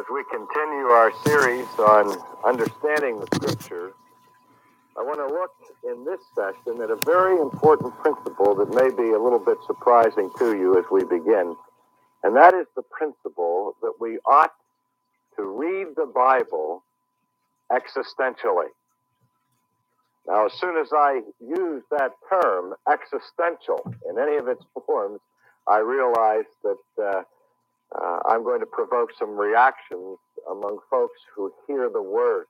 As we continue our series on understanding the scripture, I want to look in this session at a very important principle that may be a little bit surprising to you as we begin. And that is the principle that we ought to read the Bible existentially. Now, as soon as I use that term, existential, in any of its forms, I realize that uh, uh, I'm going to provoke some reactions among folks who hear the word.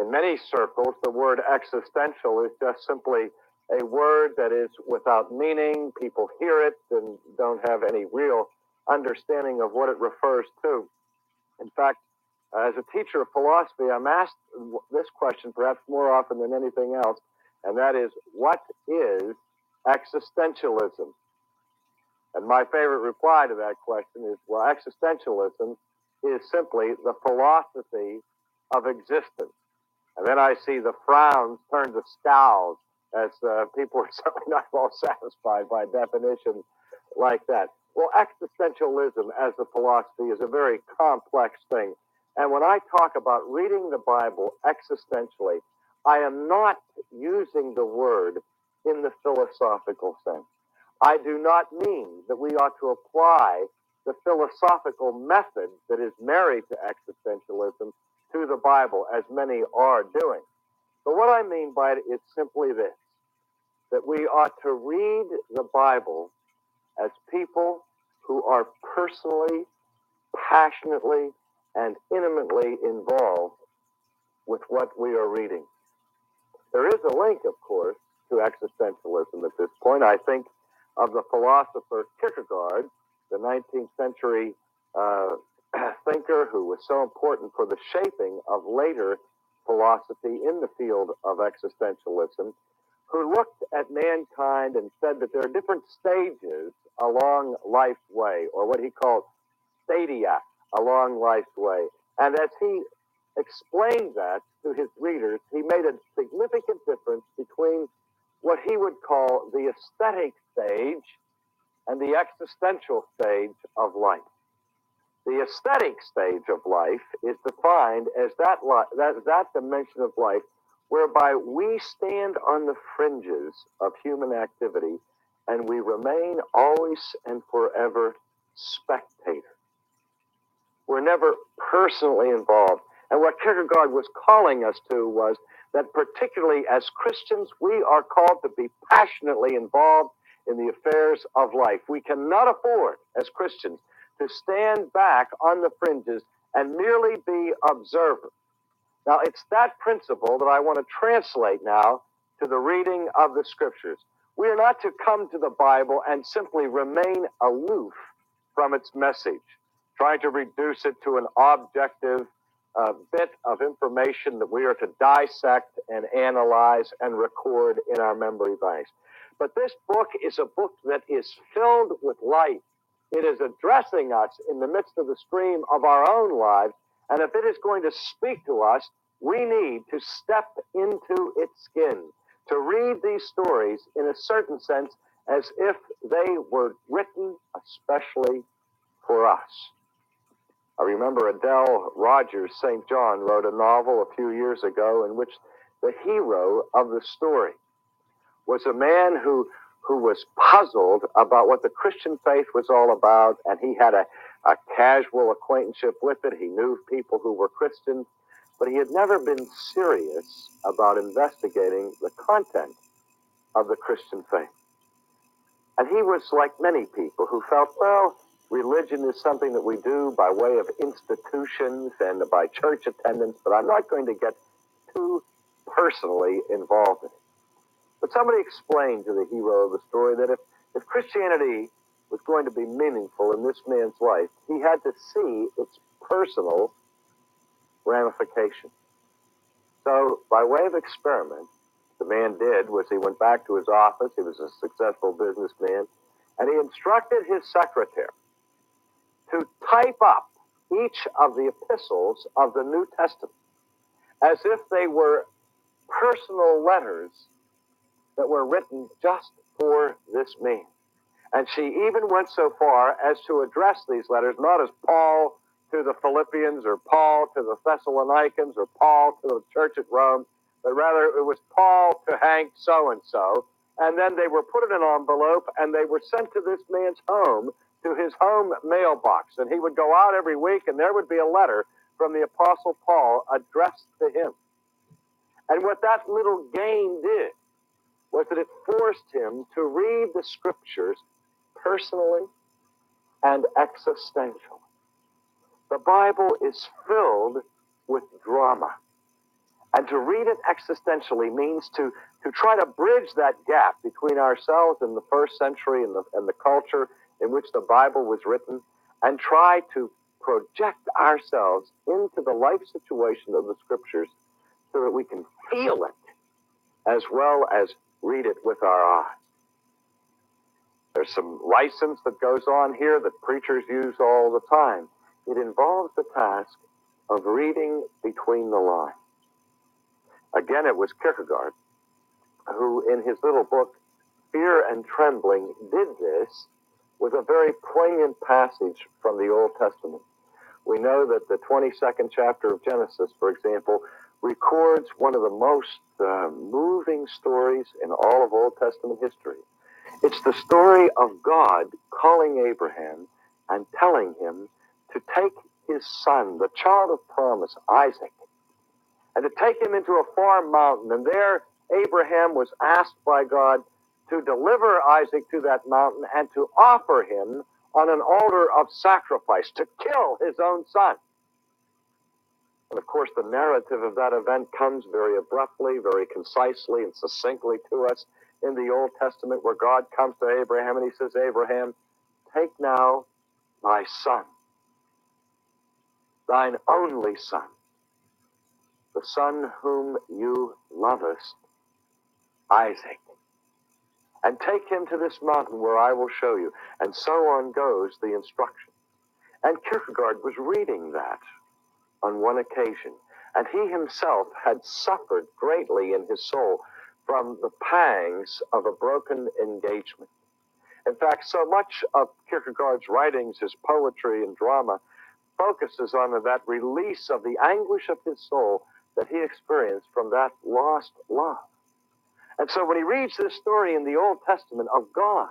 In many circles, the word existential is just simply a word that is without meaning. People hear it and don't have any real understanding of what it refers to. In fact, as a teacher of philosophy, I'm asked this question perhaps more often than anything else, and that is what is existentialism? And my favorite reply to that question is well, existentialism is simply the philosophy of existence. And then I see the frowns turn to scowls as uh, people are certainly not all satisfied by a definition like that. Well, existentialism as a philosophy is a very complex thing. And when I talk about reading the Bible existentially, I am not using the word in the philosophical sense. I do not mean that we ought to apply the philosophical method that is married to existentialism to the Bible, as many are doing. But what I mean by it is simply this that we ought to read the Bible as people who are personally, passionately, and intimately involved with what we are reading. There is a link, of course, to existentialism at this point. I think of the philosopher Kierkegaard, the 19th century uh, thinker who was so important for the shaping of later philosophy in the field of existentialism, who looked at mankind and said that there are different stages along life's way, or what he called stadia along life's way. And as he explained that to his readers, he made a significant difference between what he would call the aesthetic stage and the existential stage of life. The aesthetic stage of life is defined as that, li- that, that dimension of life whereby we stand on the fringes of human activity and we remain always and forever spectators. We're never personally involved. And what Kierkegaard was calling us to was that, particularly as Christians, we are called to be passionately involved in the affairs of life. We cannot afford, as Christians, to stand back on the fringes and merely be observers. Now, it's that principle that I want to translate now to the reading of the scriptures. We are not to come to the Bible and simply remain aloof from its message, trying to reduce it to an objective uh, bit of information that we are to dissect and analyze and record in our memory banks. But this book is a book that is filled with life. It is addressing us in the midst of the stream of our own lives. And if it is going to speak to us, we need to step into its skin, to read these stories in a certain sense as if they were written especially for us. I remember Adela Rogers St. John wrote a novel a few years ago in which the hero of the story was a man who who was puzzled about what the Christian faith was all about, and he had a, a casual acquaintanceship with it. He knew people who were Christians, but he had never been serious about investigating the content of the Christian faith. And he was like many people who felt, well, religion is something that we do by way of institutions and by church attendance, but I'm not going to get too personally involved in it. But somebody explained to the hero of the story that if, if Christianity was going to be meaningful in this man's life, he had to see its personal ramifications. So, by way of experiment, the man did was he went back to his office. He was a successful businessman, and he instructed his secretary to type up each of the epistles of the New Testament as if they were personal letters that were written just for this man. And she even went so far as to address these letters not as Paul to the Philippians or Paul to the Thessalonians or Paul to the church at Rome, but rather it was Paul to Hank so and so. And then they were put in an envelope and they were sent to this man's home, to his home mailbox. And he would go out every week and there would be a letter from the Apostle Paul addressed to him. And what that little game did was that it forced him to read the scriptures personally and existentially. The Bible is filled with drama. And to read it existentially means to, to try to bridge that gap between ourselves and the first century and the, and the culture in which the Bible was written, and try to project ourselves into the life situation of the scriptures so that we can feel it as well as read it with our eyes. There's some license that goes on here that preachers use all the time. It involves the task of reading between the lines. Again, it was Kierkegaard who, in his little book, Fear and Trembling, did this with a very poignant passage from the Old Testament. We know that the 22nd chapter of Genesis, for example, records one of the most uh, moving stories in all of Old Testament history. It's the story of God calling Abraham and telling him to take his son, the child of promise, Isaac, and to take him into a far mountain. And there, Abraham was asked by God to deliver Isaac to that mountain and to offer him on an altar of sacrifice, to kill his own son. And of course, the narrative of that event comes very abruptly, very concisely, and succinctly to us in the Old Testament, where God comes to Abraham and he says, Abraham, take now my son, thine only son, the son whom you lovest, Isaac, and take him to this mountain where I will show you. And so on goes the instruction. And Kierkegaard was reading that on one occasion. And he himself had suffered greatly in his soul from the pangs of a broken engagement. In fact, so much of Kierkegaard's writings, his poetry and drama, focuses on that release of the anguish of his soul that he experienced from that lost love. And so when he reads this story in the Old Testament of God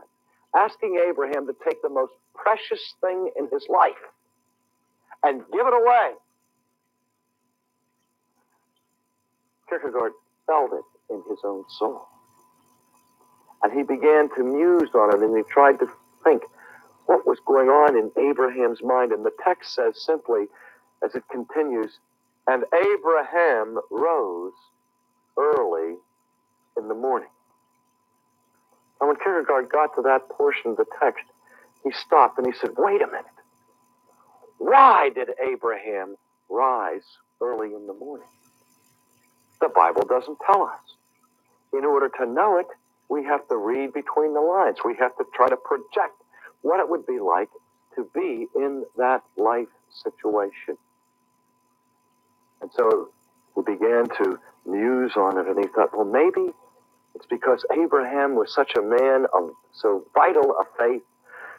asking Abraham to take the most precious thing in his life and give it away, Kierkegaard felt it in his own soul. And he began to muse on it and he tried to think what was going on in Abraham's mind. And the text says simply, as it continues, and Abraham rose early in the morning. And when Kierkegaard got to that portion of the text, he stopped and he said, Wait a minute. Why did Abraham rise early in the morning? The Bible doesn't tell us. In order to know it, we have to read between the lines. We have to try to project what it would be like to be in that life situation. And so we began to muse on it, and he thought, well, maybe it's because Abraham was such a man of so vital a faith,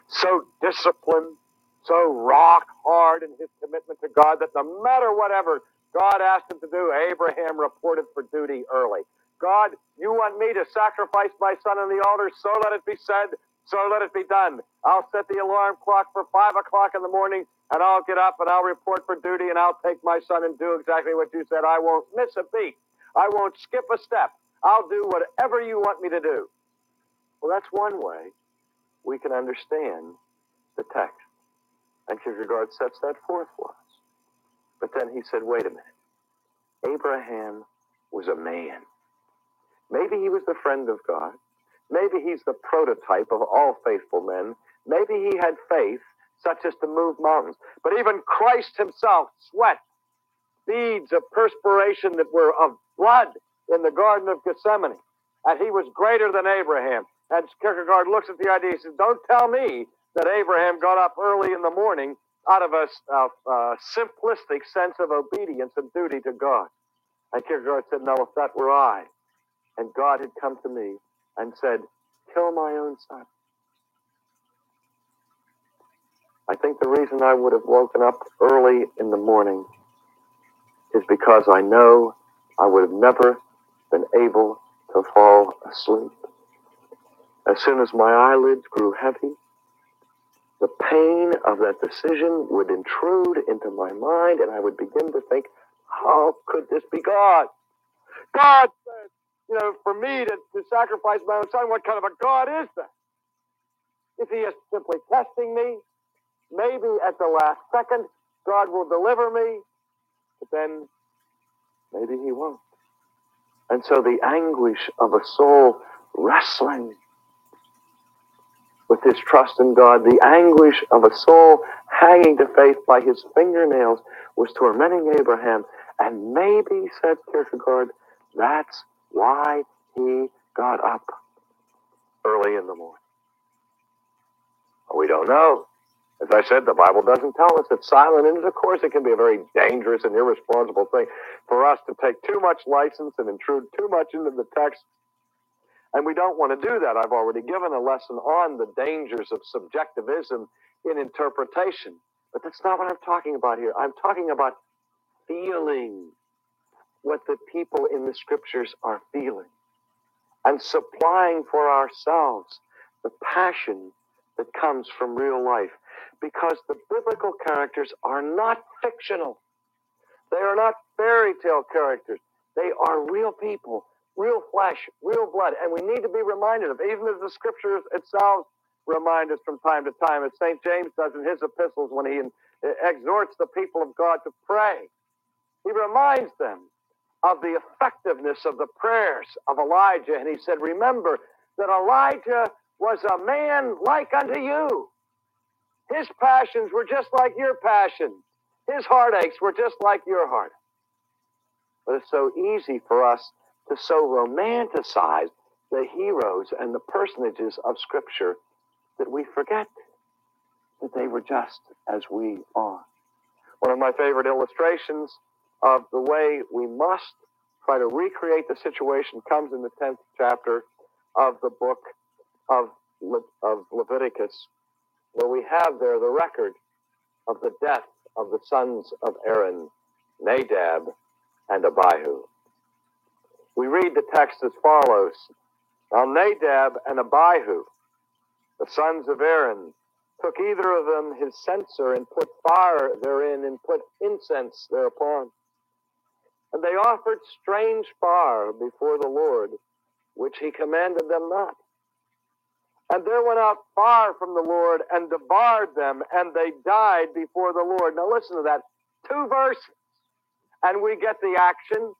so disciplined, so rock hard in his commitment to God that no matter whatever God asked him to do, Abraham reported for duty early. God, you want me to sacrifice my son on the altar, so let it be said, so let it be done. I'll set the alarm clock for five o'clock in the morning, and I'll get up and I'll report for duty, and I'll take my son and do exactly what you said. I won't miss a beat. I won't skip a step. I'll do whatever you want me to do. Well, that's one way we can understand the text. And Kierkegaard sets that forth for us. But then he said, wait a minute. Abraham was a man. Maybe he was the friend of God. Maybe he's the prototype of all faithful men. Maybe he had faith such as to move mountains. But even Christ himself sweat beads of perspiration that were of blood in the Garden of Gethsemane. And he was greater than Abraham. And Kierkegaard looks at the idea. He says, Don't tell me that Abraham got up early in the morning out of a, a simplistic sense of obedience and duty to God. And Kierkegaard said, No, if that were I, and God had come to me and said, Kill my own son. I think the reason I would have woken up early in the morning is because I know I would have never been able to fall asleep. As soon as my eyelids grew heavy, the pain of that decision would intrude into my mind, and I would begin to think, how could this be God? God said, you know, for me to, to sacrifice my own son, what kind of a God is that? Is he just simply testing me? Maybe at the last second, God will deliver me, but then maybe he won't. And so the anguish of a soul wrestling with his trust in God, the anguish of a soul hanging to faith by his fingernails was tormenting Abraham. And maybe, said Kierkegaard, that's why he got up early in the morning. We don't know. As I said, the Bible doesn't tell us it's silent, and of course it can be a very dangerous and irresponsible thing for us to take too much license and intrude too much into the text. And we don't want to do that. I've already given a lesson on the dangers of subjectivism in interpretation. But that's not what I'm talking about here. I'm talking about feeling what the people in the scriptures are feeling and supplying for ourselves the passion that comes from real life because the biblical characters are not fictional. They are not fairy tale characters. They are real people, real flesh, real blood. And we need to be reminded of, even as the scriptures itself remind us from time to time, as St. James does in his epistles when he eh, exhorts the people of God to pray. He reminds them of the effectiveness of the prayers of Elijah. And he said, Remember that Elijah was a man like unto you his passions were just like your passions. His heartaches were just like your heart. But it's so easy for us to so romanticize the heroes and the personages of Scripture that we forget that they were just as we are. One of my favorite illustrations of the way we must try to recreate the situation comes in the 10th chapter of the book of, Le- of Leviticus where we have there the record of the death of the sons of Aaron, Nadab and Abihu. We read the text as follows Now Nadab and Abihu, the sons of Aaron, took either of them his censer and put fire therein and put incense thereupon. And they offered strange fire before the Lord, which he commanded them not. And there went out fire from the Lord and devoured them, and they died before the Lord. Now listen to that. Two verses. And we get the action.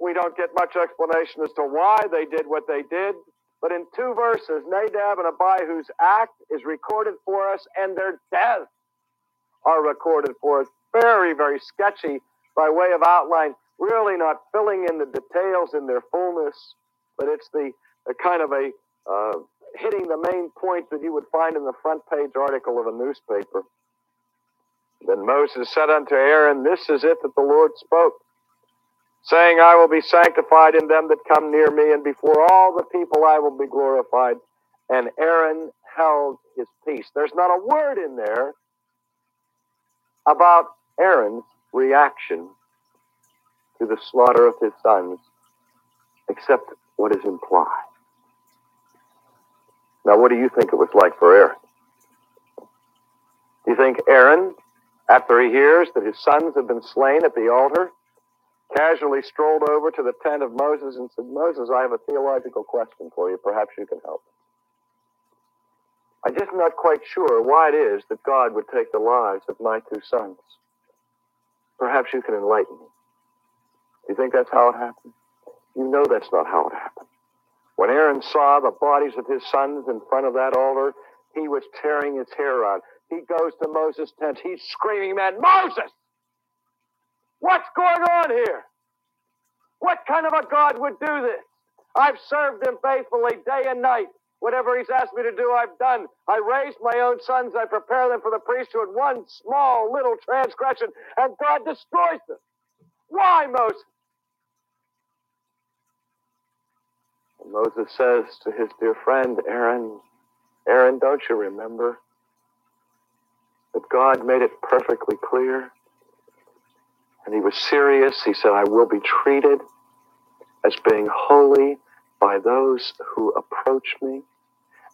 We don't get much explanation as to why they did what they did. But in two verses, Nadab and Abihu's act is recorded for us, and their deaths are recorded for us. Very, very sketchy by way of outline, really not filling in the details in their fullness, but it's the, the kind of a uh, hitting the main point that you would find in the front page article of a newspaper. Then Moses said unto Aaron, This is it that the Lord spoke, saying, I will be sanctified in them that come near me, and before all the people I will be glorified. And Aaron held his peace. There's not a word in there about Aaron's reaction to the slaughter of his sons, except what is implied. Now, what do you think it was like for Aaron? Do you think Aaron, after he hears that his sons have been slain at the altar, casually strolled over to the tent of Moses and said, Moses, I have a theological question for you. Perhaps you can help. I'm just not quite sure why it is that God would take the lives of my two sons. Perhaps you can enlighten me. Do you think that's how it happened? You know that's not how it happened. When Aaron saw the bodies of his sons in front of that altar, he was tearing his hair out. He goes to Moses' tent. He's screaming, man, Moses! What's going on here? What kind of a God would do this? I've served him faithfully day and night. Whatever he's asked me to do, I've done. I raised my own sons. I prepare them for the priesthood. One small little transgression, and God destroys them. Why, Moses? Moses says to his dear friend Aaron, Aaron, don't you remember? that God made it perfectly clear. And he was serious. He said, I will be treated as being holy by those who approach me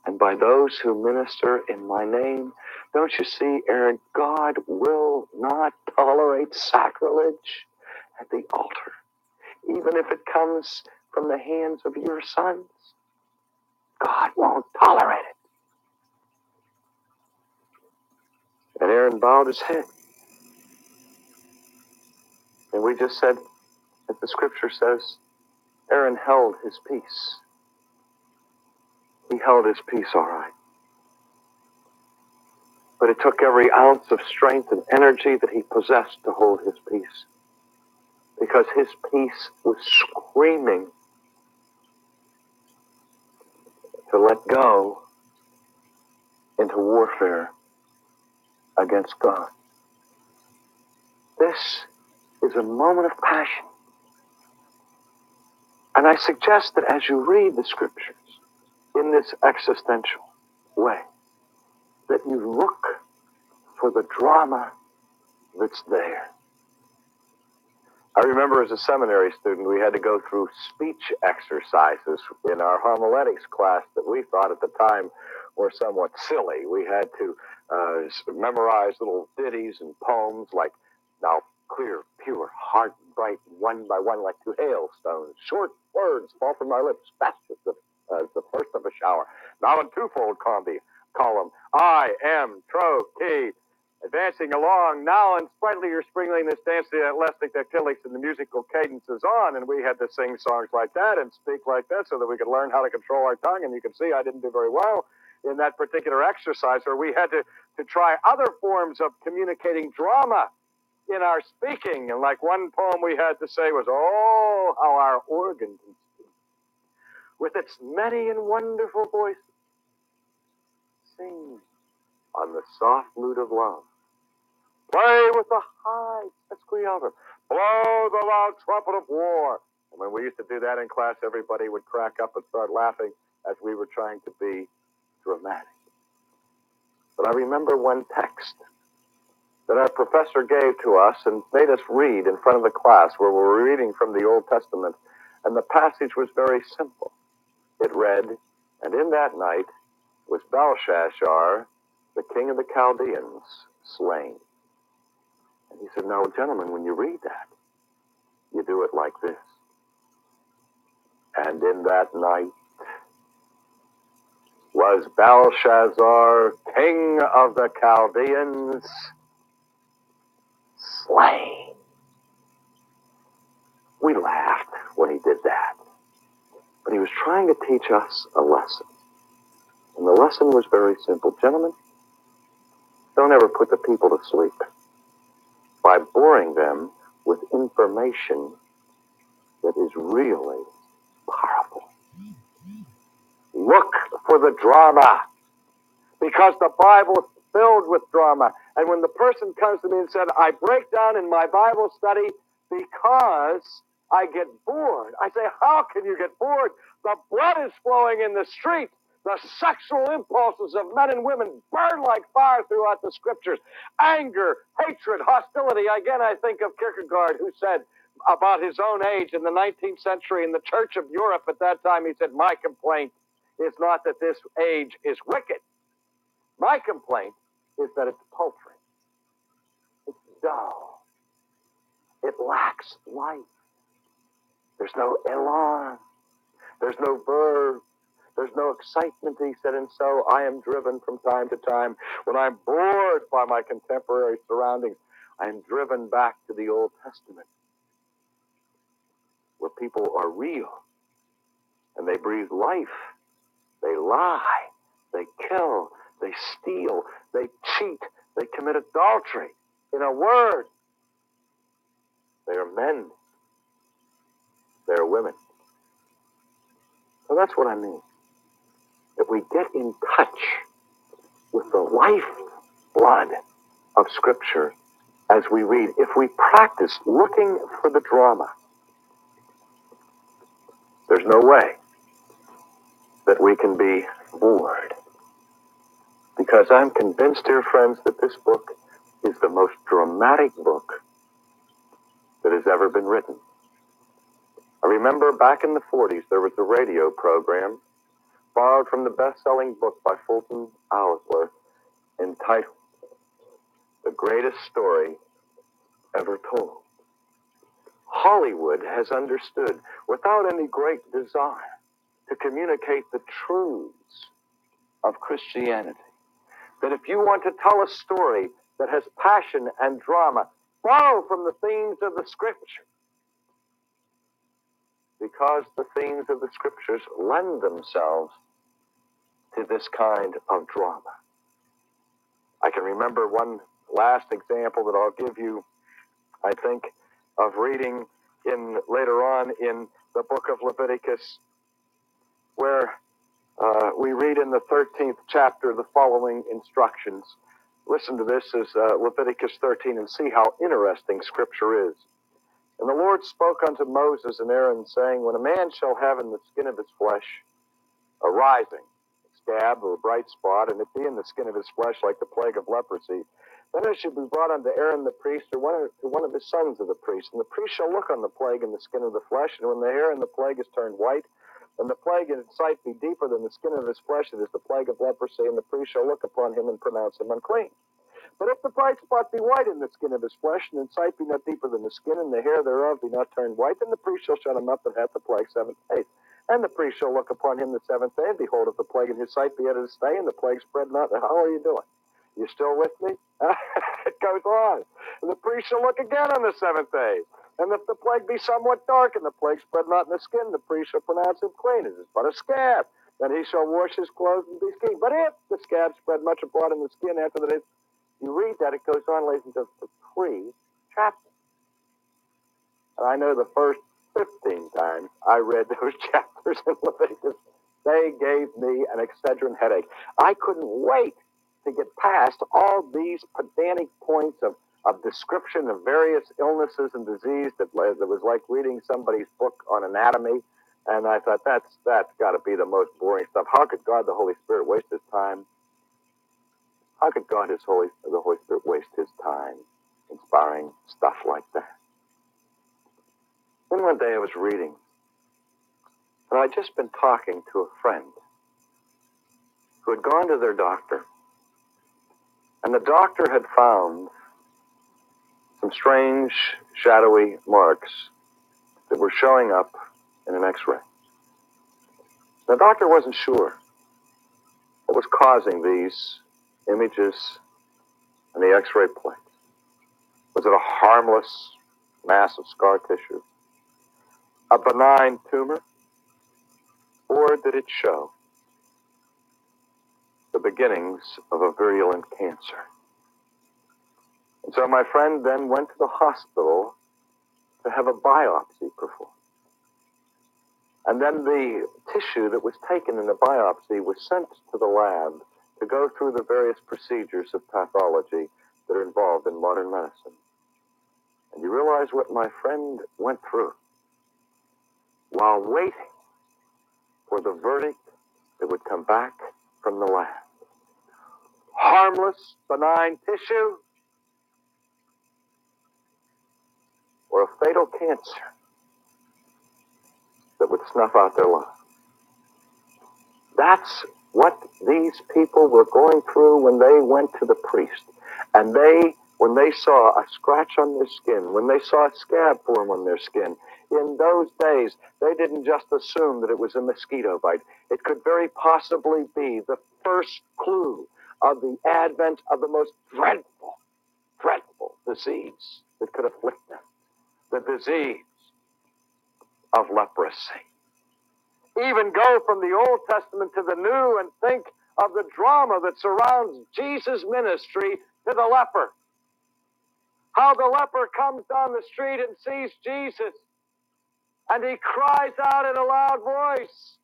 and by those who minister in my name. Don't you see, Aaron? God will not tolerate sacrilege at the altar, even if it comes from the hands of your sons. God won't tolerate it. And Aaron bowed his head. And we just said, that the scripture says, Aaron held his peace. He held his peace all right. But it took every ounce of strength and energy that he possessed to hold his peace. Because his peace was screaming to let go into warfare against God. This is a moment of passion. And I suggest that as you read the scriptures in this existential way, that you look for the drama that's there. I remember as a seminary student, we had to go through speech exercises in our homiletics class that we thought at the time were somewhat silly. We had to uh, memorize little ditties and poems like, now clear, pure, hard, bright, one by one like two hailstones. Short words fall from my lips fast as the, uh, the first of a shower. Now a twofold combi, column, I am tro. Advancing along, now and sprightly you're springling this dance the elastic dactylics and the musical cadence is on, and we had to sing songs like that and speak like that so that we could learn how to control our tongue. And you can see I didn't do very well in that particular exercise, where we had to, to try other forms of communicating drama in our speaking. And like one poem we had to say was, Oh, how our organ can speak. With its many and wonderful voices, sing on the soft lute of love. Play with the high sesquialter. Blow the loud trumpet of war. And when we used to do that in class, everybody would crack up and start laughing as we were trying to be dramatic. But I remember one text that our professor gave to us and made us read in front of the class where we were reading from the Old Testament. And the passage was very simple. It read, And in that night was Belshazzar, the king of the Chaldeans, slain. And he said, Now, gentlemen, when you read that, you do it like this. And in that night was Belshazzar, king of the Chaldeans, slain. We laughed when he did that. But he was trying to teach us a lesson. And the lesson was very simple. Gentlemen, don't ever put the people to sleep by boring them with information that is really powerful. Look for the drama because the Bible is filled with drama. And when the person comes to me and said, I break down in my Bible study because I get bored, I say, How can you get bored? The blood is flowing in the street. The sexual impulses of men and women burn like fire throughout the scriptures. Anger, hatred, hostility. Again, I think of Kierkegaard, who said about his own age in the 19th century in the Church of Europe at that time, he said, My complaint is not that this age is wicked. My complaint is that it's paltry. It's dull. It lacks life. There's no elan. There's no verve. There's no excitement, he said, and so I am driven from time to time. When I'm bored by my contemporary surroundings, I am driven back to the Old Testament, where people are real and they breathe life. They lie, they kill, they steal, they cheat, they commit adultery. In a word, they are men, they are women. So that's what I mean that we get in touch with the life blood of Scripture as we read. If we practice looking for the drama, there's no way that we can be bored. Because I'm convinced, dear friends, that this book is the most dramatic book that has ever been written. I remember back in the 40s, there was a radio program borrowed from the best selling book by Fulton Oursler entitled The Greatest Story Ever Told. Hollywood has understood, without any great desire, to communicate the truths of Christianity. That if you want to tell a story that has passion and drama, borrow from the themes of the Scripture because the themes of the scriptures lend themselves to this kind of drama. I can remember one last example that I'll give you, I think, of reading in later on in the book of Leviticus, where uh, we read in the 13th chapter the following instructions. Listen to this as uh, Leviticus 13 and see how interesting Scripture is. And the Lord spoke unto Moses and Aaron, saying, When a man shall have in the skin of his flesh a rising, a scab or a bright spot, and it be in the skin of his flesh like the plague of leprosy, then it should be brought unto Aaron the priest or one of, to one of his sons of the priest. And the priest shall look on the plague in the skin of the flesh, and when the hair in the plague is turned white, and the plague in its sight be deeper than the skin of his flesh, it is the plague of leprosy, and the priest shall look upon him and pronounce him unclean. But if the bright spot be white in the skin of his flesh, and in sight be not deeper than the skin, and the hair thereof be not turned white, then the priest shall shut him up and hath the plague seven days. And the priest shall look upon him the seventh day, and behold, if the plague in his sight be at his stay, and the plague spread not, how are you doing? You still with me? it goes on. And the priest shall look again on the seventh day. And if the plague be somewhat dark, and the plague spread not in the skin, the priest shall pronounce him clean. It is but a scab. Then he shall wash his clothes and be clean. But if the scab spread much abroad in the skin after the days, you read that, it goes on, ladies and gentlemen, for three chapters. And I know the first 15 times I read those chapters in Leviticus, they gave me an Excedrin headache. I couldn't wait to get past all these pedantic points of, of description of various illnesses and disease that, that was like reading somebody's book on anatomy. And I thought, that's, that's got to be the most boring stuff. How could God, the Holy Spirit, waste his time how could God, His Holy, the Holy Spirit, waste His time inspiring stuff like that? Then one day I was reading, and I'd just been talking to a friend who had gone to their doctor, and the doctor had found some strange, shadowy marks that were showing up in an X-ray. The doctor wasn't sure what was causing these images and the x-ray plate. Was it a harmless mass of scar tissue? A benign tumor? Or did it show the beginnings of a virulent cancer? So my friend then went to the hospital to have a biopsy performed. And then the tissue that was taken in the biopsy was sent to the lab to go through the various procedures of pathology that are involved in modern medicine. And you realize what my friend went through while waiting for the verdict that would come back from the lab. Harmless, benign tissue, or a fatal cancer that would snuff out their life. That's what these people were going through when they went to the priest. And they, when they saw a scratch on their skin, when they saw a scab form on their skin, in those days, they didn't just assume that it was a mosquito bite. It could very possibly be the first clue of the advent of the most dreadful, dreadful disease that could afflict them the disease of leprosy even go from the Old Testament to the New and think of the drama that surrounds Jesus' ministry to the leper. How the leper comes down the street and sees Jesus, and he cries out in a loud voice,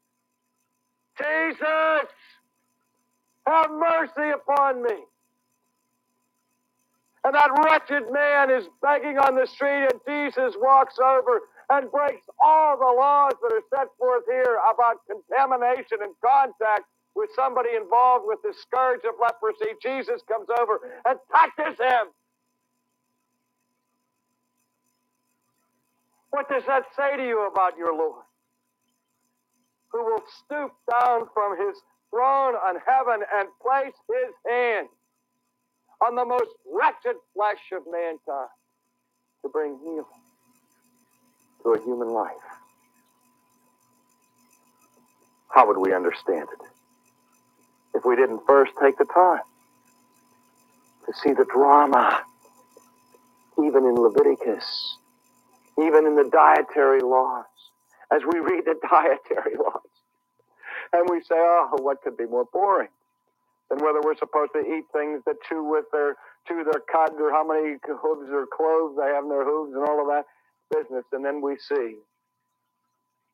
Jesus, have mercy upon me. And that wretched man is begging on the street, and Jesus walks over and breaks all the laws that are set forth here about contamination and contact with somebody involved with the scourge of leprosy, Jesus comes over and touches him. What does that say to you about your Lord? Who will stoop down from his throne on heaven and place his hand on the most wretched flesh of mankind to bring healing to a human life. How would we understand it if we didn't first take the time to see the drama, even in Leviticus, even in the dietary laws, as we read the dietary laws? And we say, oh, what could be more boring than whether we're supposed to eat things that chew with their chew their cud or how many hooves or cloves they have in their hooves and all of that business. And then we see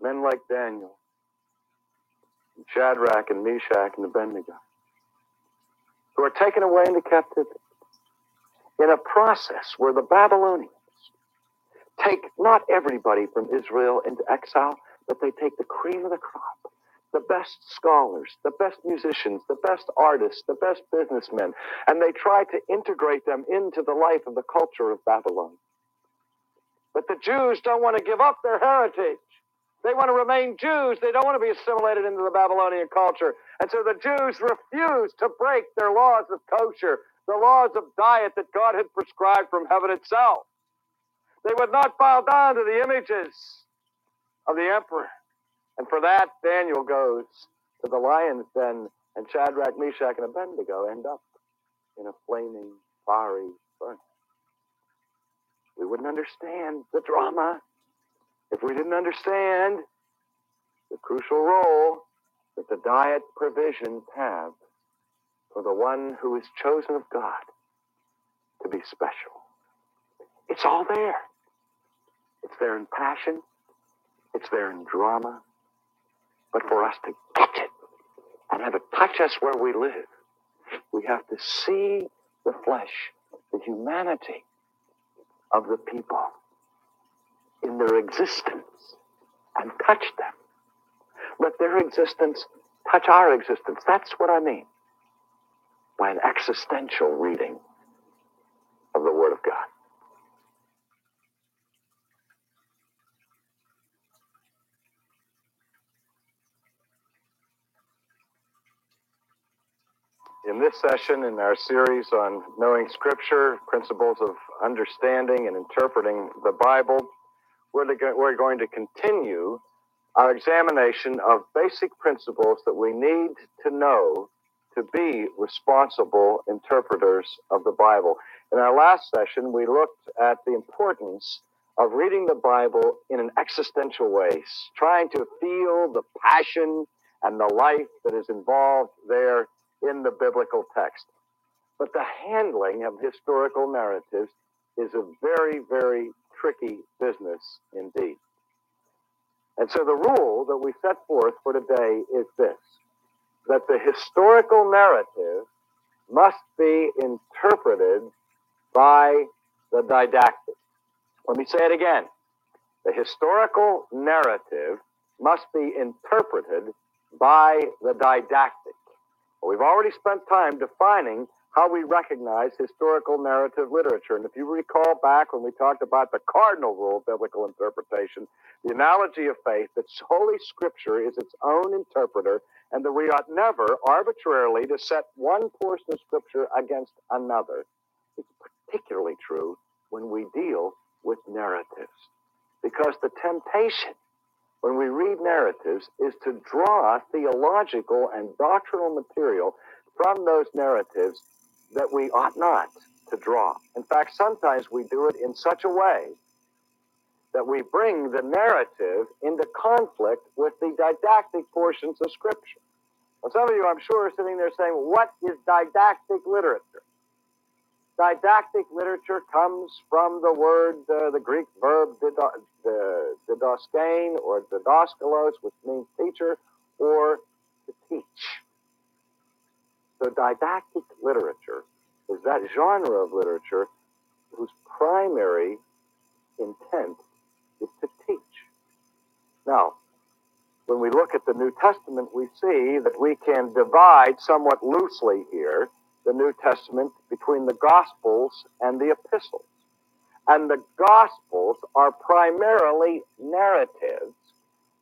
men like Daniel, and Shadrach and Meshach and Abednego, who are taken away into captivity in a process where the Babylonians take not everybody from Israel into exile, but they take the cream of the crop the best scholars, the best musicians, the best artists, the best businessmen, and they try to integrate them into the life of the culture of Babylon. But the Jews don't want to give up their heritage. They want to remain Jews. They don't want to be assimilated into the Babylonian culture. And so the Jews refuse to break their laws of kosher, the laws of diet that God had prescribed from heaven itself. They would not bow down to the images of the emperor. And for that, Daniel goes to the lion's den, and Shadrach, Meshach, and Abednego end up in a flaming, fiery furnace. We wouldn't understand the drama if we didn't understand the crucial role that the diet provisions have for the one who is chosen of God to be special. It's all there. It's there in passion. It's there in drama but for us to catch it and have it touch us where we live, we have to see the flesh, the humanity of the people in their existence and touch them. Let their existence touch our existence. That's what I mean by an existential reading of the Word of God. In this session in our series on knowing Scripture, principles of understanding and interpreting the Bible, we're, we're going to continue our examination of basic principles that we need to know to be responsible interpreters of the Bible. In our last session, we looked at the importance of reading the Bible in an existential way, trying to feel the passion and the life that is involved there in the biblical text. But the handling of historical narratives is a very, very tricky business indeed. And so the rule that we set forth for today is this that the historical narrative must be interpreted by the didactic. Let me say it again. The historical narrative must be interpreted by the didactic. We've already spent time defining how we recognize historical narrative literature. And if you recall back when we talked about the cardinal rule of biblical interpretation, the analogy of faith, that Holy Scripture is its own interpreter, and that we ought never arbitrarily to set one portion of Scripture against another. It's particularly true when we deal with narratives. Because the temptation when we read narratives is to draw theological and doctrinal material from those narratives that we ought not to draw. In fact, sometimes we do it in such a way that we bring the narrative into conflict with the didactic portions of Scripture. Well, some of you, I'm sure, are sitting there saying, What is didactic literature? Didactic literature comes from the word, uh, the Greek verb didaskein or didaskalos, which means teacher or to teach. So didactic literature is that genre of literature whose primary intent is to teach. Now, when we look at the New Testament, we see that we can divide somewhat loosely here the New Testament between the Gospels and the epistles. And the Gospels are primarily narratives,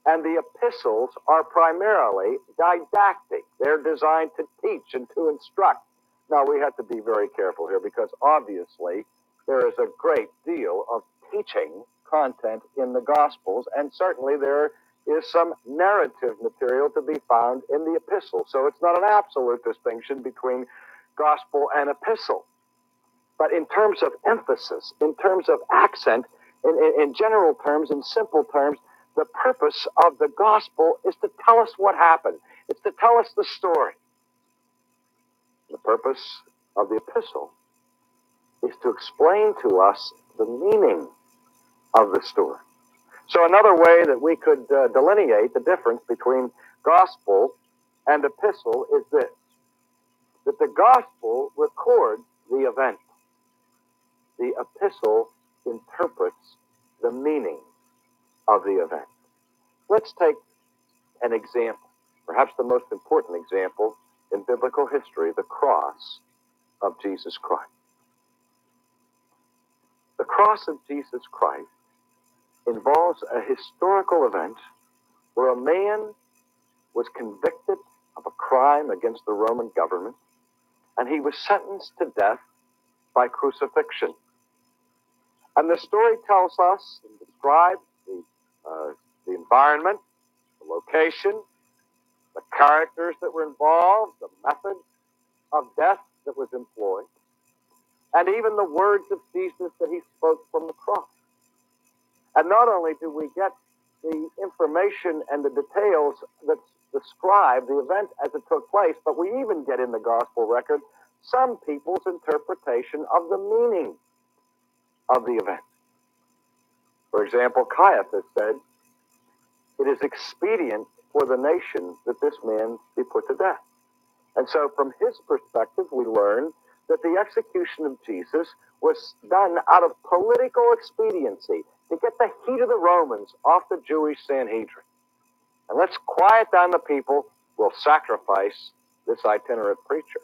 and the epistles are primarily didactic. They're designed to teach and to instruct. Now, we have to be very careful here because obviously there is a great deal of teaching content in the Gospels, and certainly there is some narrative material to be found in the epistle. So it's not an absolute distinction between gospel and epistle. But in terms of emphasis, in terms of accent, in, in, in general terms, in simple terms, the purpose of the gospel is to tell us what happened. It's to tell us the story. The purpose of the epistle is to explain to us the meaning of the story. So, another way that we could uh, delineate the difference between gospel and epistle is this that the gospel records the event, the epistle interprets the meaning of the event. Let's take an example, perhaps the most important example in biblical history the cross of Jesus Christ. The cross of Jesus Christ involves a historical event where a man was convicted of a crime against the Roman government and he was sentenced to death by crucifixion. And the story tells us and describes the, uh, the environment, the location, the characters that were involved, the method of death that was employed, and even the words of Jesus that he spoke from the cross. And not only do we get the information and the details that describe the event as it took place, but we even get in the gospel record some people's interpretation of the meaning of the event. For example, Caiaphas said, It is expedient for the nation that this man be put to death. And so, from his perspective, we learn that the execution of Jesus was done out of political expediency to get the heat of the Romans off the Jewish Sanhedrin. And let's quiet down the people. We'll sacrifice this itinerant preacher.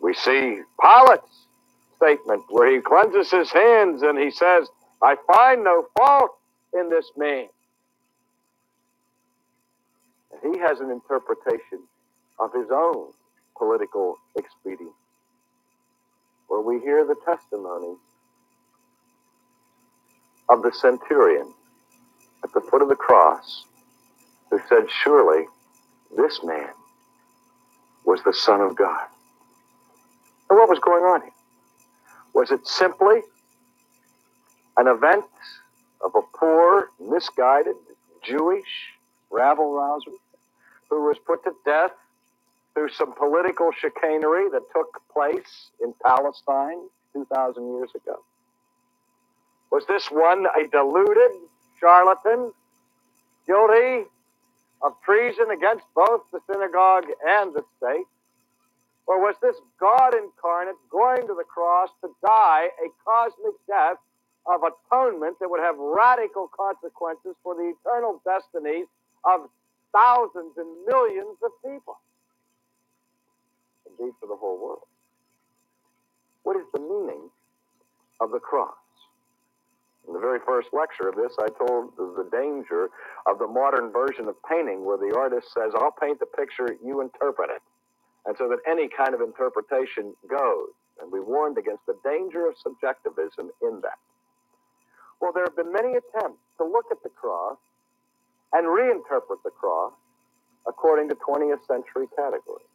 We see Pilate's statement where he cleanses his hands and he says, I find no fault in this man. And he has an interpretation of his own political expedience, where we hear the testimony of the centurion at the foot of the cross who said, Surely this man was the Son of God. And what was going on here? Was it simply an event of a poor, misguided, Jewish rabble rouser who was put to death through some political chicanery that took place in Palestine 2,000 years ago? Was this one a deluded charlatan guilty of treason against both the synagogue and the state? Or was this God incarnate going to the cross to die a cosmic death of atonement that would have radical consequences for the eternal destinies of thousands and millions of people? Indeed, for the whole world. What is the meaning of the cross? In the very first lecture of this, I told the danger of the modern version of painting where the artist says, I'll paint the picture, you interpret it. And so that any kind of interpretation goes. And we warned against the danger of subjectivism in that. Well, there have been many attempts to look at the cross and reinterpret the cross according to 20th century categories.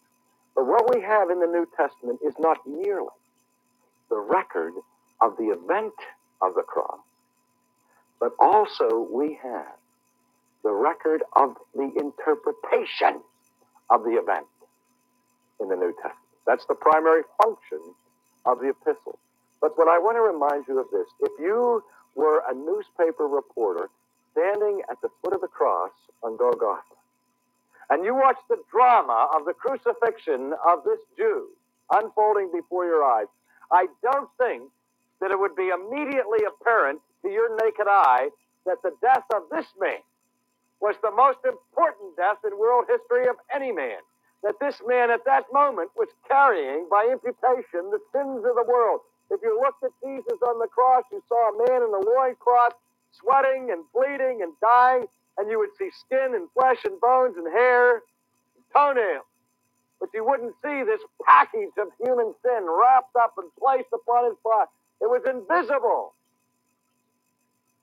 But what we have in the New Testament is not merely the record of the event of the cross, but also we have the record of the interpretation of the event in the New Testament. That's the primary function of the epistle. But what I want to remind you of this if you were a newspaper reporter standing at the foot of the cross on Golgotha, and you watched the drama of the crucifixion of this Jew unfolding before your eyes, I don't think that it would be immediately apparent to your naked eye that the death of this man was the most important death in world history of any man. That this man at that moment was carrying by imputation the sins of the world. If you looked at Jesus on the cross, you saw a man in a loincloth sweating and bleeding and dying, and you would see skin and flesh and bones and hair and toenails. But you wouldn't see this package of human sin wrapped up and placed upon his body. It was invisible.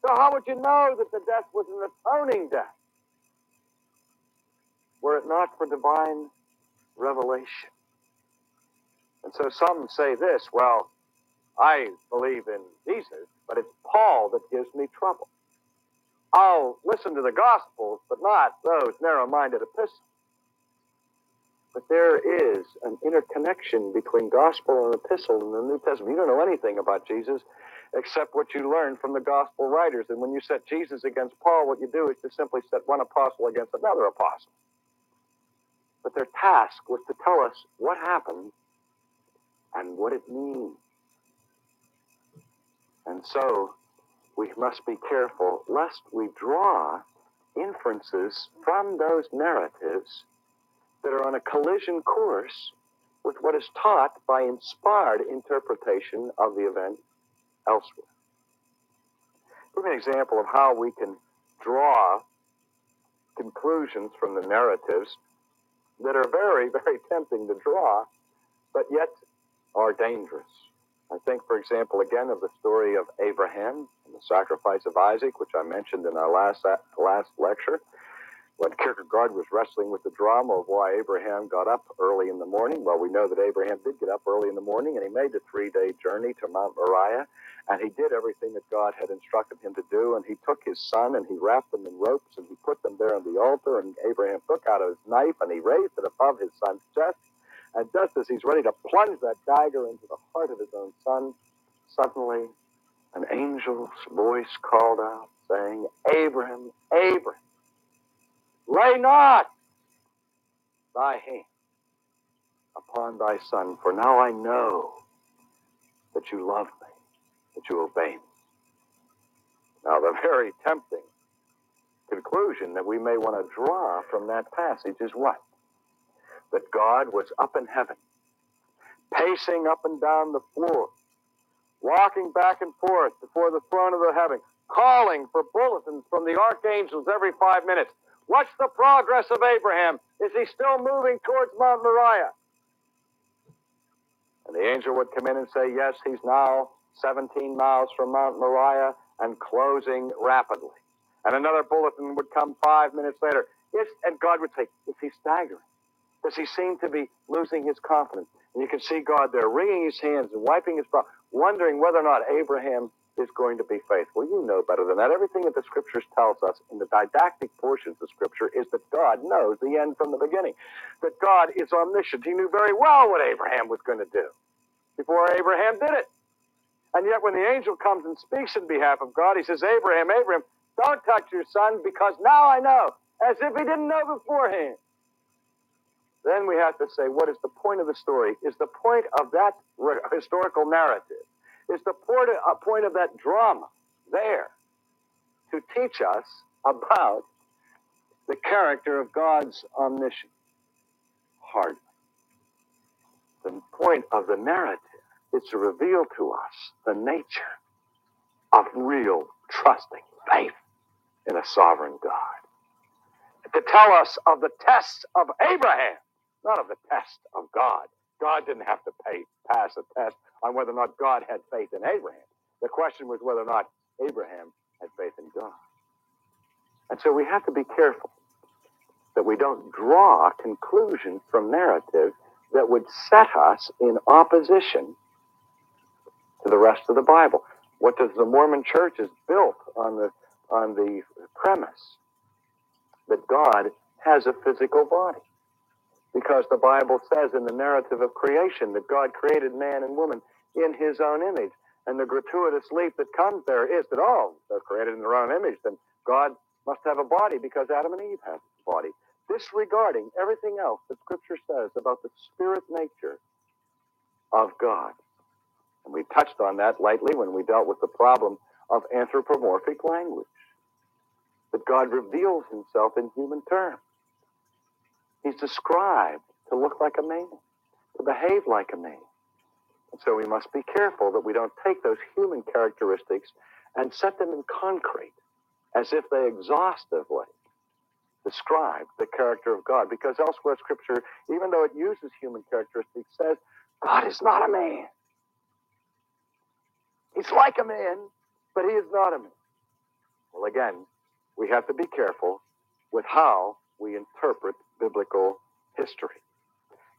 So how would you know that the death was an atoning death? Were it not for divine revelation. And so some say this, well, I believe in Jesus, but it's Paul that gives me trouble. I'll listen to the Gospels, but not those narrow minded epistles. But there is an interconnection between Gospel and Epistle in the New Testament. You don't know anything about Jesus except what you learn from the Gospel writers. And when you set Jesus against Paul, what you do is to simply set one apostle against another apostle. But their task was to tell us what happened and what it means. And so we must be careful lest we draw inferences from those narratives that are on a collision course with what is taught by inspired interpretation of the event elsewhere. Give me an example of how we can draw conclusions from the narratives that are very, very tempting to draw, but yet are dangerous. I think, for example, again of the story of Abraham and the sacrifice of Isaac, which I mentioned in our last last lecture when Kierkegaard was wrestling with the drama of why Abraham got up early in the morning. Well, we know that Abraham did get up early in the morning and he made the three day journey to Mount Moriah and he did everything that God had instructed him to do. And he took his son and he wrapped them in ropes and he put them there on the altar. And Abraham took out his knife and he raised it above his son's chest. And just as he's ready to plunge that dagger into the heart of his own son, suddenly an angel's voice called out, saying, Abraham, Abraham. Lay not thy hand upon thy son, for now I know that you love me, that you obey me. Now, the very tempting conclusion that we may want to draw from that passage is what? That God was up in heaven, pacing up and down the floor, walking back and forth before the throne of the heaven, calling for bulletins from the archangels every five minutes. What's the progress of Abraham? Is he still moving towards Mount Moriah? And the angel would come in and say, Yes, he's now 17 miles from Mount Moriah and closing rapidly. And another bulletin would come five minutes later. And God would say, Is he staggering? Does he seem to be losing his confidence? And you can see God there wringing his hands and wiping his brow, wondering whether or not Abraham is going to be faithful. You know better than that. Everything that the scriptures tells us in the didactic portions of scripture is that God knows the end from the beginning. That God is omniscient. He knew very well what Abraham was going to do before Abraham did it. And yet when the angel comes and speaks in behalf of God, he says, Abraham, Abraham, don't touch your son because now I know, as if he didn't know beforehand. Then we have to say, what is the point of the story? Is the point of that historical narrative is the point of that drama there to teach us about the character of God's omniscience. Hardly. The point of the narrative is to reveal to us the nature of real trusting faith in a sovereign God. To tell us of the test of Abraham, not of the test of God. God didn't have to pay, pass a test on whether or not God had faith in Abraham. The question was whether or not Abraham had faith in God. And so we have to be careful that we don't draw conclusions from narrative that would set us in opposition to the rest of the Bible. What does the Mormon church is built on the on the premise that God has a physical body. Because the Bible says in the narrative of creation that God created man and woman in his own image. And the gratuitous leap that comes there is that, oh, they're created in their own image, then God must have a body because Adam and Eve have a body. Disregarding everything else that Scripture says about the spirit nature of God. And we touched on that lightly when we dealt with the problem of anthropomorphic language. that God reveals himself in human terms. He's described to look like a man, to behave like a man. And so we must be careful that we don't take those human characteristics and set them in concrete as if they exhaustively describe the character of God. Because elsewhere Scripture, even though it uses human characteristics, says God is not a man. He's like a man, but he is not a man. Well, again, we have to be careful with how we interpret biblical history.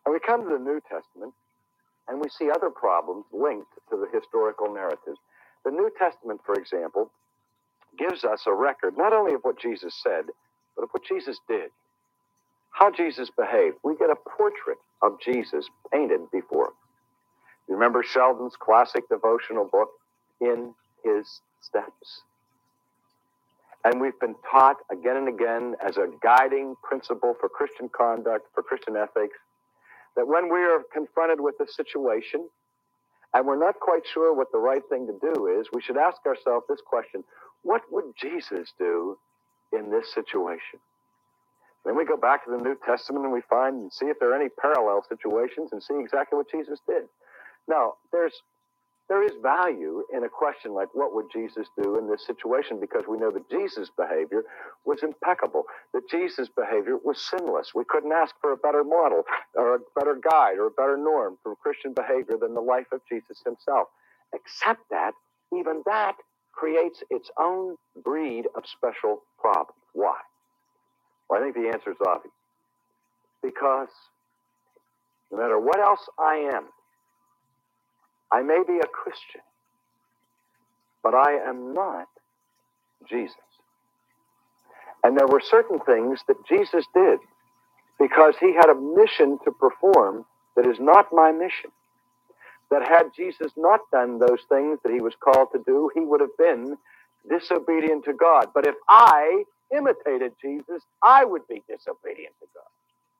And we come to the New Testament, and we see other problems linked to the historical narratives. The New Testament, for example, gives us a record not only of what Jesus said, but of what Jesus did, how Jesus behaved. We get a portrait of Jesus painted before us. You remember Sheldon's classic devotional book, In His Steps? And we've been taught again and again as a guiding principle for Christian conduct, for Christian ethics, that when we are confronted with a situation and we're not quite sure what the right thing to do is, we should ask ourselves this question What would Jesus do in this situation? Then we go back to the New Testament and we find and see if there are any parallel situations and see exactly what Jesus did. Now, there's there is value in a question like what would Jesus do in this situation because we know that Jesus' behavior was impeccable, that Jesus' behavior was sinless. We couldn't ask for a better model or a better guide or a better norm for Christian behavior than the life of Jesus himself. Except that even that creates its own breed of special problems. Why? Well, I think the answer is obvious. Because no matter what else I am, I may be a Christian, but I am not Jesus. And there were certain things that Jesus did because he had a mission to perform that is not my mission. That had Jesus not done those things that he was called to do, he would have been disobedient to God. But if I imitated Jesus, I would be disobedient to God.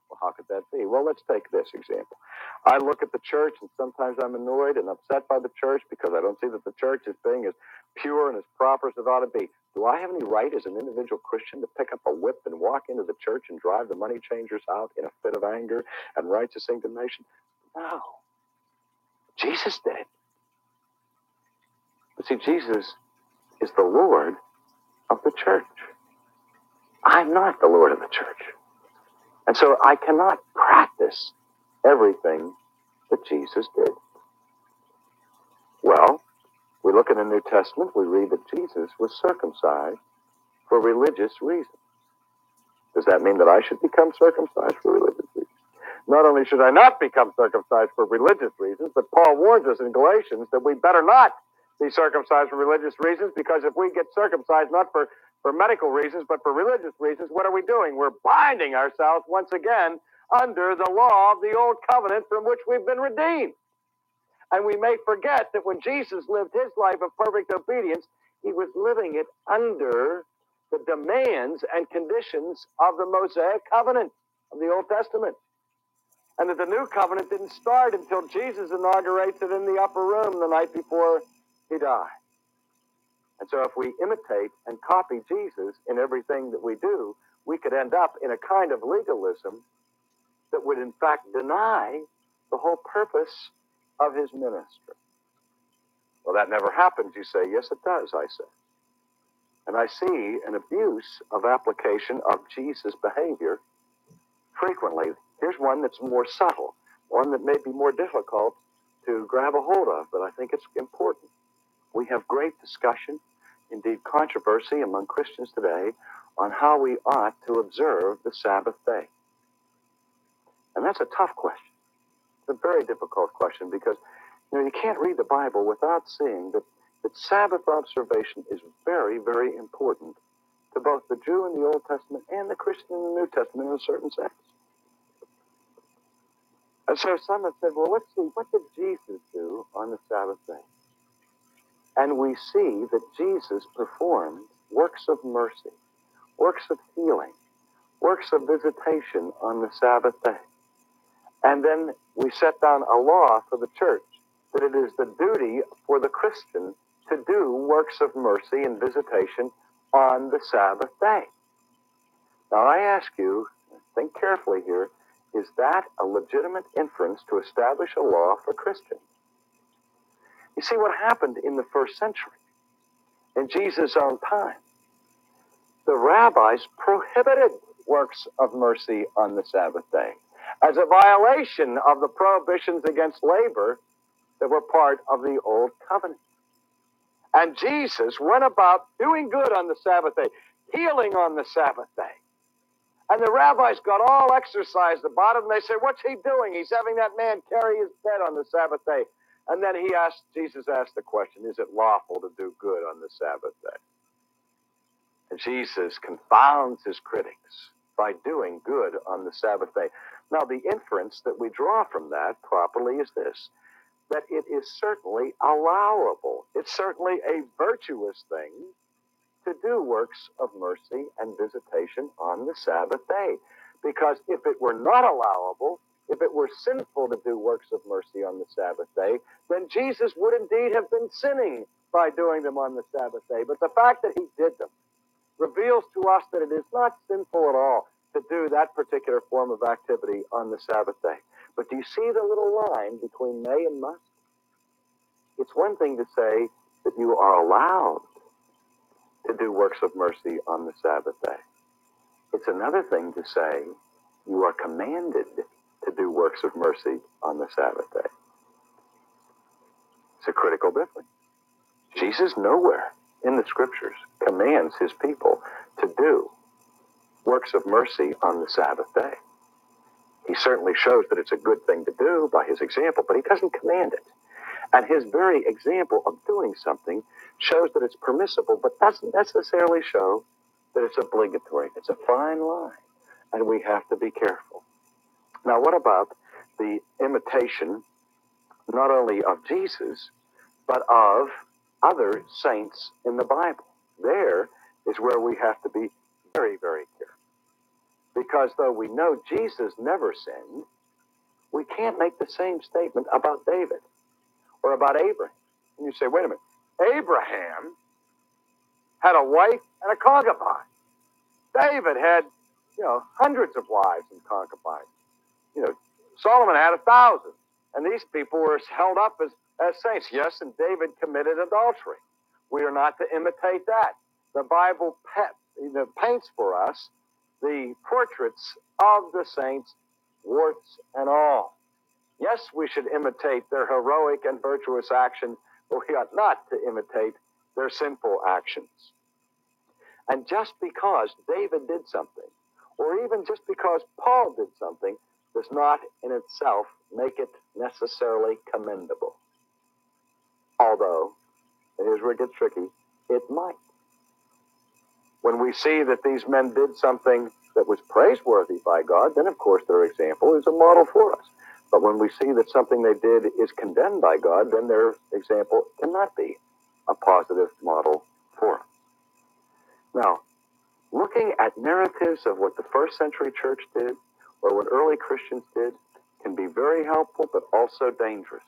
Well, how could that be? Well, let's take this example. I look at the church, and sometimes I'm annoyed and upset by the church because I don't see that the church is being as pure and as proper as it ought to be. Do I have any right as an individual Christian to pick up a whip and walk into the church and drive the money changers out in a fit of anger and righteous indignation? No. Jesus did it. But see, Jesus is the Lord of the church. I'm not the Lord of the church. And so I cannot practice everything that Jesus did. Well, we look in the New Testament, we read that Jesus was circumcised for religious reasons. Does that mean that I should become circumcised for religious reasons? Not only should I not become circumcised for religious reasons, but Paul warns us in Galatians that we better not be circumcised for religious reasons because if we get circumcised not for for medical reasons, but for religious reasons, what are we doing? We're binding ourselves once again under the law of the old covenant from which we've been redeemed. And we may forget that when Jesus lived his life of perfect obedience, he was living it under the demands and conditions of the Mosaic covenant of the Old Testament. And that the new covenant didn't start until Jesus inaugurates it in the upper room the night before he died. And so if we imitate and copy Jesus in everything that we do, we could end up in a kind of legalism that would in fact deny the whole purpose of his ministry. Well, that never happens, you say. Yes, it does, I say. And I see an abuse of application of Jesus' behavior frequently. Here's one that's more subtle, one that may be more difficult to grab a hold of, but I think it's important. We have great discussion indeed controversy among Christians today on how we ought to observe the Sabbath day. And that's a tough question. It's a very difficult question because you know you can't read the Bible without seeing that, that Sabbath observation is very, very important to both the Jew in the Old Testament and the Christian in the New Testament in a certain sense. And so some have said, well, let's see, what did Jesus do on the Sabbath day? And we see that Jesus performed works of mercy, works of healing, works of visitation on the Sabbath day. And then we set down a law for the church that it is the duty for the Christian to do works of mercy and visitation on the Sabbath day. Now I ask you, think carefully here, is that a legitimate inference to establish a law for Christians? You see what happened in the first century, in Jesus' own time. The rabbis prohibited works of mercy on the Sabbath day as a violation of the prohibitions against labor that were part of the Old Covenant. And Jesus went about doing good on the Sabbath day, healing on the Sabbath day. And the rabbis got all exercised about it, and they said, What's he doing? He's having that man carry his bed on the Sabbath day. And then he asked, Jesus asked the question, Is it lawful to do good on the Sabbath day? And Jesus confounds his critics by doing good on the Sabbath day. Now, the inference that we draw from that properly is this that it is certainly allowable. It's certainly a virtuous thing to do works of mercy and visitation on the Sabbath day. Because if it were not allowable, if it were sinful to do works of mercy on the Sabbath day, then Jesus would indeed have been sinning by doing them on the Sabbath day. But the fact that he did them reveals to us that it is not sinful at all to do that particular form of activity on the Sabbath day. But do you see the little line between may and must? It's one thing to say that you are allowed to do works of mercy on the Sabbath day. It's another thing to say you are commanded to do works of mercy on the Sabbath day. It's a critical difference. Jesus nowhere in the scriptures commands his people to do works of mercy on the Sabbath day. He certainly shows that it's a good thing to do by his example, but he doesn't command it. And his very example of doing something shows that it's permissible, but doesn't necessarily show that it's obligatory. It's a fine line, and we have to be careful. Now, what about the imitation not only of Jesus, but of other saints in the Bible? There is where we have to be very, very careful. Because though we know Jesus never sinned, we can't make the same statement about David or about Abraham. And you say, wait a minute, Abraham had a wife and a concubine. David had, you know, hundreds of wives and concubines. You know, Solomon had a thousand. And these people were held up as, as saints. Yes, and David committed adultery. We are not to imitate that. The Bible pet, you know, paints for us the portraits of the saints, warts and all. Yes, we should imitate their heroic and virtuous actions, but we ought not to imitate their sinful actions. And just because David did something, or even just because Paul did something, does not in itself make it necessarily commendable. Although, and here's where it gets tricky, it might. When we see that these men did something that was praiseworthy by God, then of course their example is a model for us. But when we see that something they did is condemned by God, then their example cannot be a positive model for us. Now, looking at narratives of what the first century church did or what early Christians did can be very helpful but also dangerous.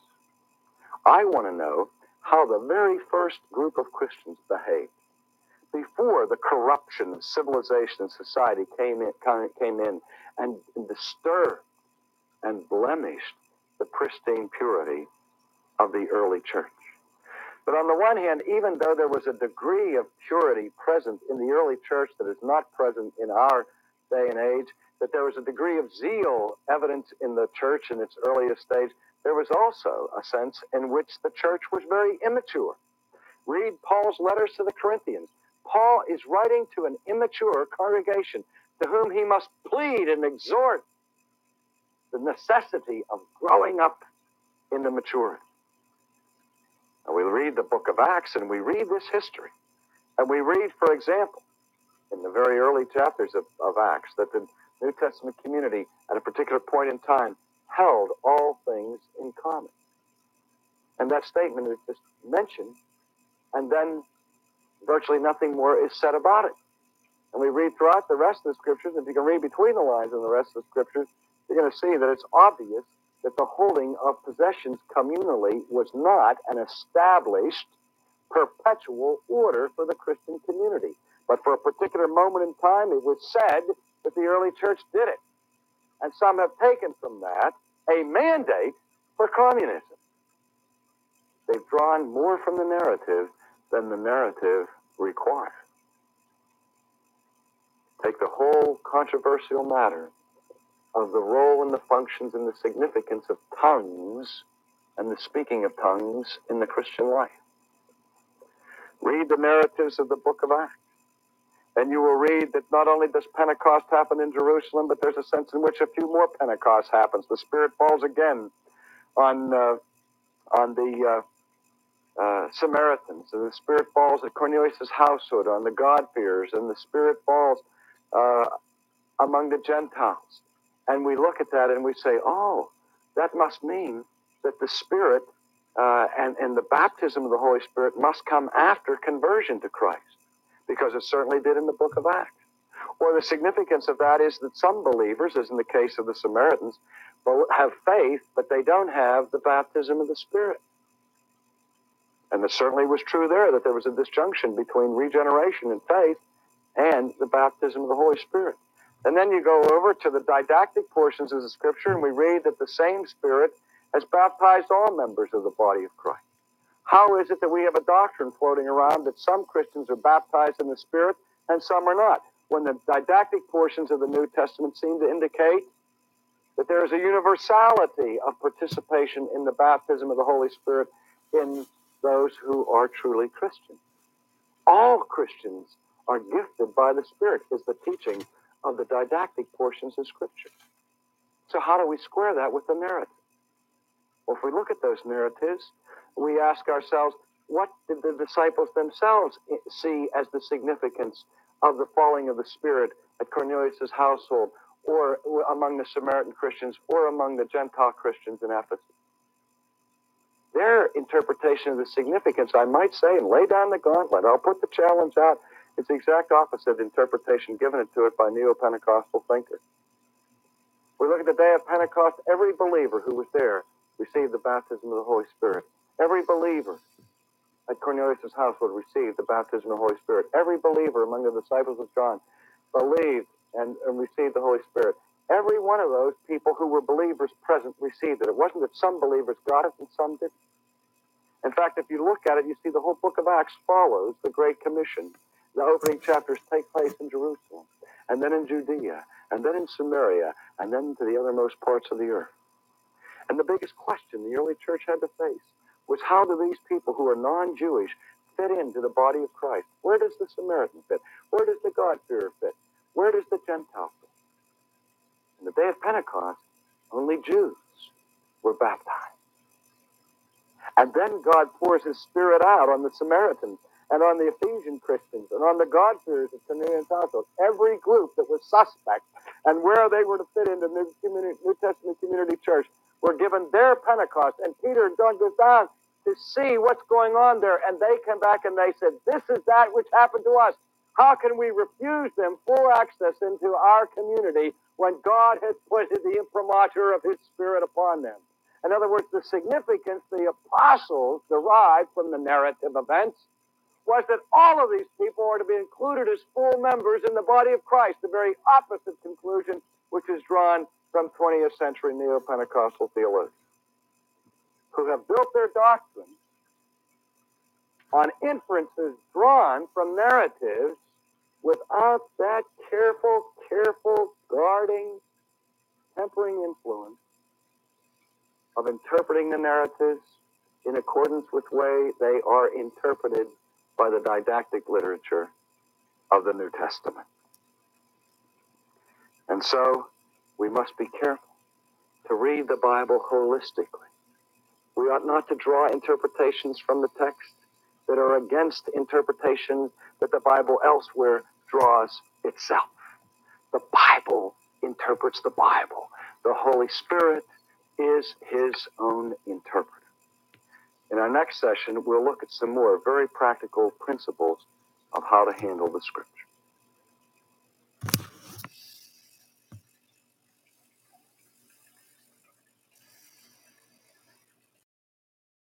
I want to know how the very first group of Christians behaved before the corruption of civilization and society came in, came in and disturbed and blemished the pristine purity of the early church. But on the one hand, even though there was a degree of purity present in the early church that is not present in our day and age, that there was a degree of zeal evident in the church in its earliest stage, there was also a sense in which the church was very immature. Read Paul's letters to the Corinthians. Paul is writing to an immature congregation to whom he must plead and exhort the necessity of growing up in the maturity. And we read the book of Acts and we read this history. And we read, for example, in the very early chapters of, of Acts, that the New Testament community at a particular point in time held all things in common. And that statement is just mentioned, and then virtually nothing more is said about it. And we read throughout the rest of the scriptures, if you can read between the lines in the rest of the scriptures, you're going to see that it's obvious that the holding of possessions communally was not an established perpetual order for the Christian community, But for a particular moment in time, it was said that the early church did it. And some have taken from that a mandate for communism. They've drawn more from the narrative than the narrative requires. Take the whole controversial matter of the role and the functions and the significance of tongues and the speaking of tongues in the Christian life. Read the narratives of the book of Acts. And you will read that not only does Pentecost happen in Jerusalem, but there's a sense in which a few more Pentecosts happens. The Spirit falls again on uh, on the uh, uh, Samaritans, and the Spirit falls at Cornelius' household, on the God-fearers, and the Spirit falls uh, among the Gentiles. And we look at that and we say, oh, that must mean that the Spirit uh, and, and the baptism of the Holy Spirit must come after conversion to Christ, because it certainly did in the book of Acts. Or the significance of that is that some believers, as in the case of the Samaritans, have faith, but they don't have the baptism of the Spirit. And it certainly was true there that there was a disjunction between regeneration and faith and the baptism of the Holy Spirit. And then you go over to the didactic portions of the scripture, and we read that the same Spirit has baptized all members of the body of Christ. How is it that we have a doctrine floating around that some Christians are baptized in the Spirit and some are not? When the didactic portions of the New Testament seem to indicate that there is a universality of participation in the baptism of the Holy Spirit in those who are truly Christian. All Christians are gifted by the Spirit, is the teaching of the didactic portions of Scripture. So, how do we square that with the narrative? Well, if we look at those narratives, we ask ourselves, what did the disciples themselves see as the significance of the falling of the Spirit at Cornelius' household, or among the Samaritan Christians, or among the Gentile Christians in Ephesus? Their interpretation of the significance, I might say, and lay down the gauntlet, I'll put the challenge out it's the exact opposite interpretation given to it by neo-Pentecostal thinkers. We look at the day of Pentecost, every believer who was there received the baptism of the Holy Spirit. Every believer at Cornelius' house would receive the baptism of the Holy Spirit. Every believer among the disciples of John believed and, and received the Holy Spirit. Every one of those people who were believers present received it. It wasn't that some believers got it and some didn't. In fact, if you look at it, you see the whole book of Acts follows the Great Commission the opening chapters take place in Jerusalem, and then in Judea, and then in Samaria, and then to the othermost parts of the earth. And the biggest question the early church had to face was how do these people who are non Jewish fit into the body of Christ? Where does the Samaritan fit? Where does the God-fearer fit? Where does the Gentile fit? In the day of Pentecost, only Jews were baptized. And then God pours his Spirit out on the Samaritans and on the Ephesian Christians and on the God-fearers of Cornelius household, every group that was suspect and where they were to fit into New, New Testament Community Church were given their Pentecost. And Peter and John goes down to see what's going on there. And they come back and they said, This is that which happened to us. How can we refuse them full access into our community when God has put the imprimatur of His Spirit upon them? In other words, the significance the apostles derived from the narrative events was that all of these people are to be included as full members in the body of Christ, the very opposite conclusion which is drawn from 20th century neo Pentecostal theologians who have built their doctrine on inferences drawn from narratives without that careful, careful, guarding, tempering influence of interpreting the narratives in accordance with the way they are interpreted by the didactic literature of the New Testament. And so we must be careful to read the Bible holistically. We ought not to draw interpretations from the text that are against interpretations that the Bible elsewhere draws itself. The Bible interprets the Bible. The Holy Spirit is his own interpreter. In our next session, we'll look at some more very practical principles of how to handle the Scripture.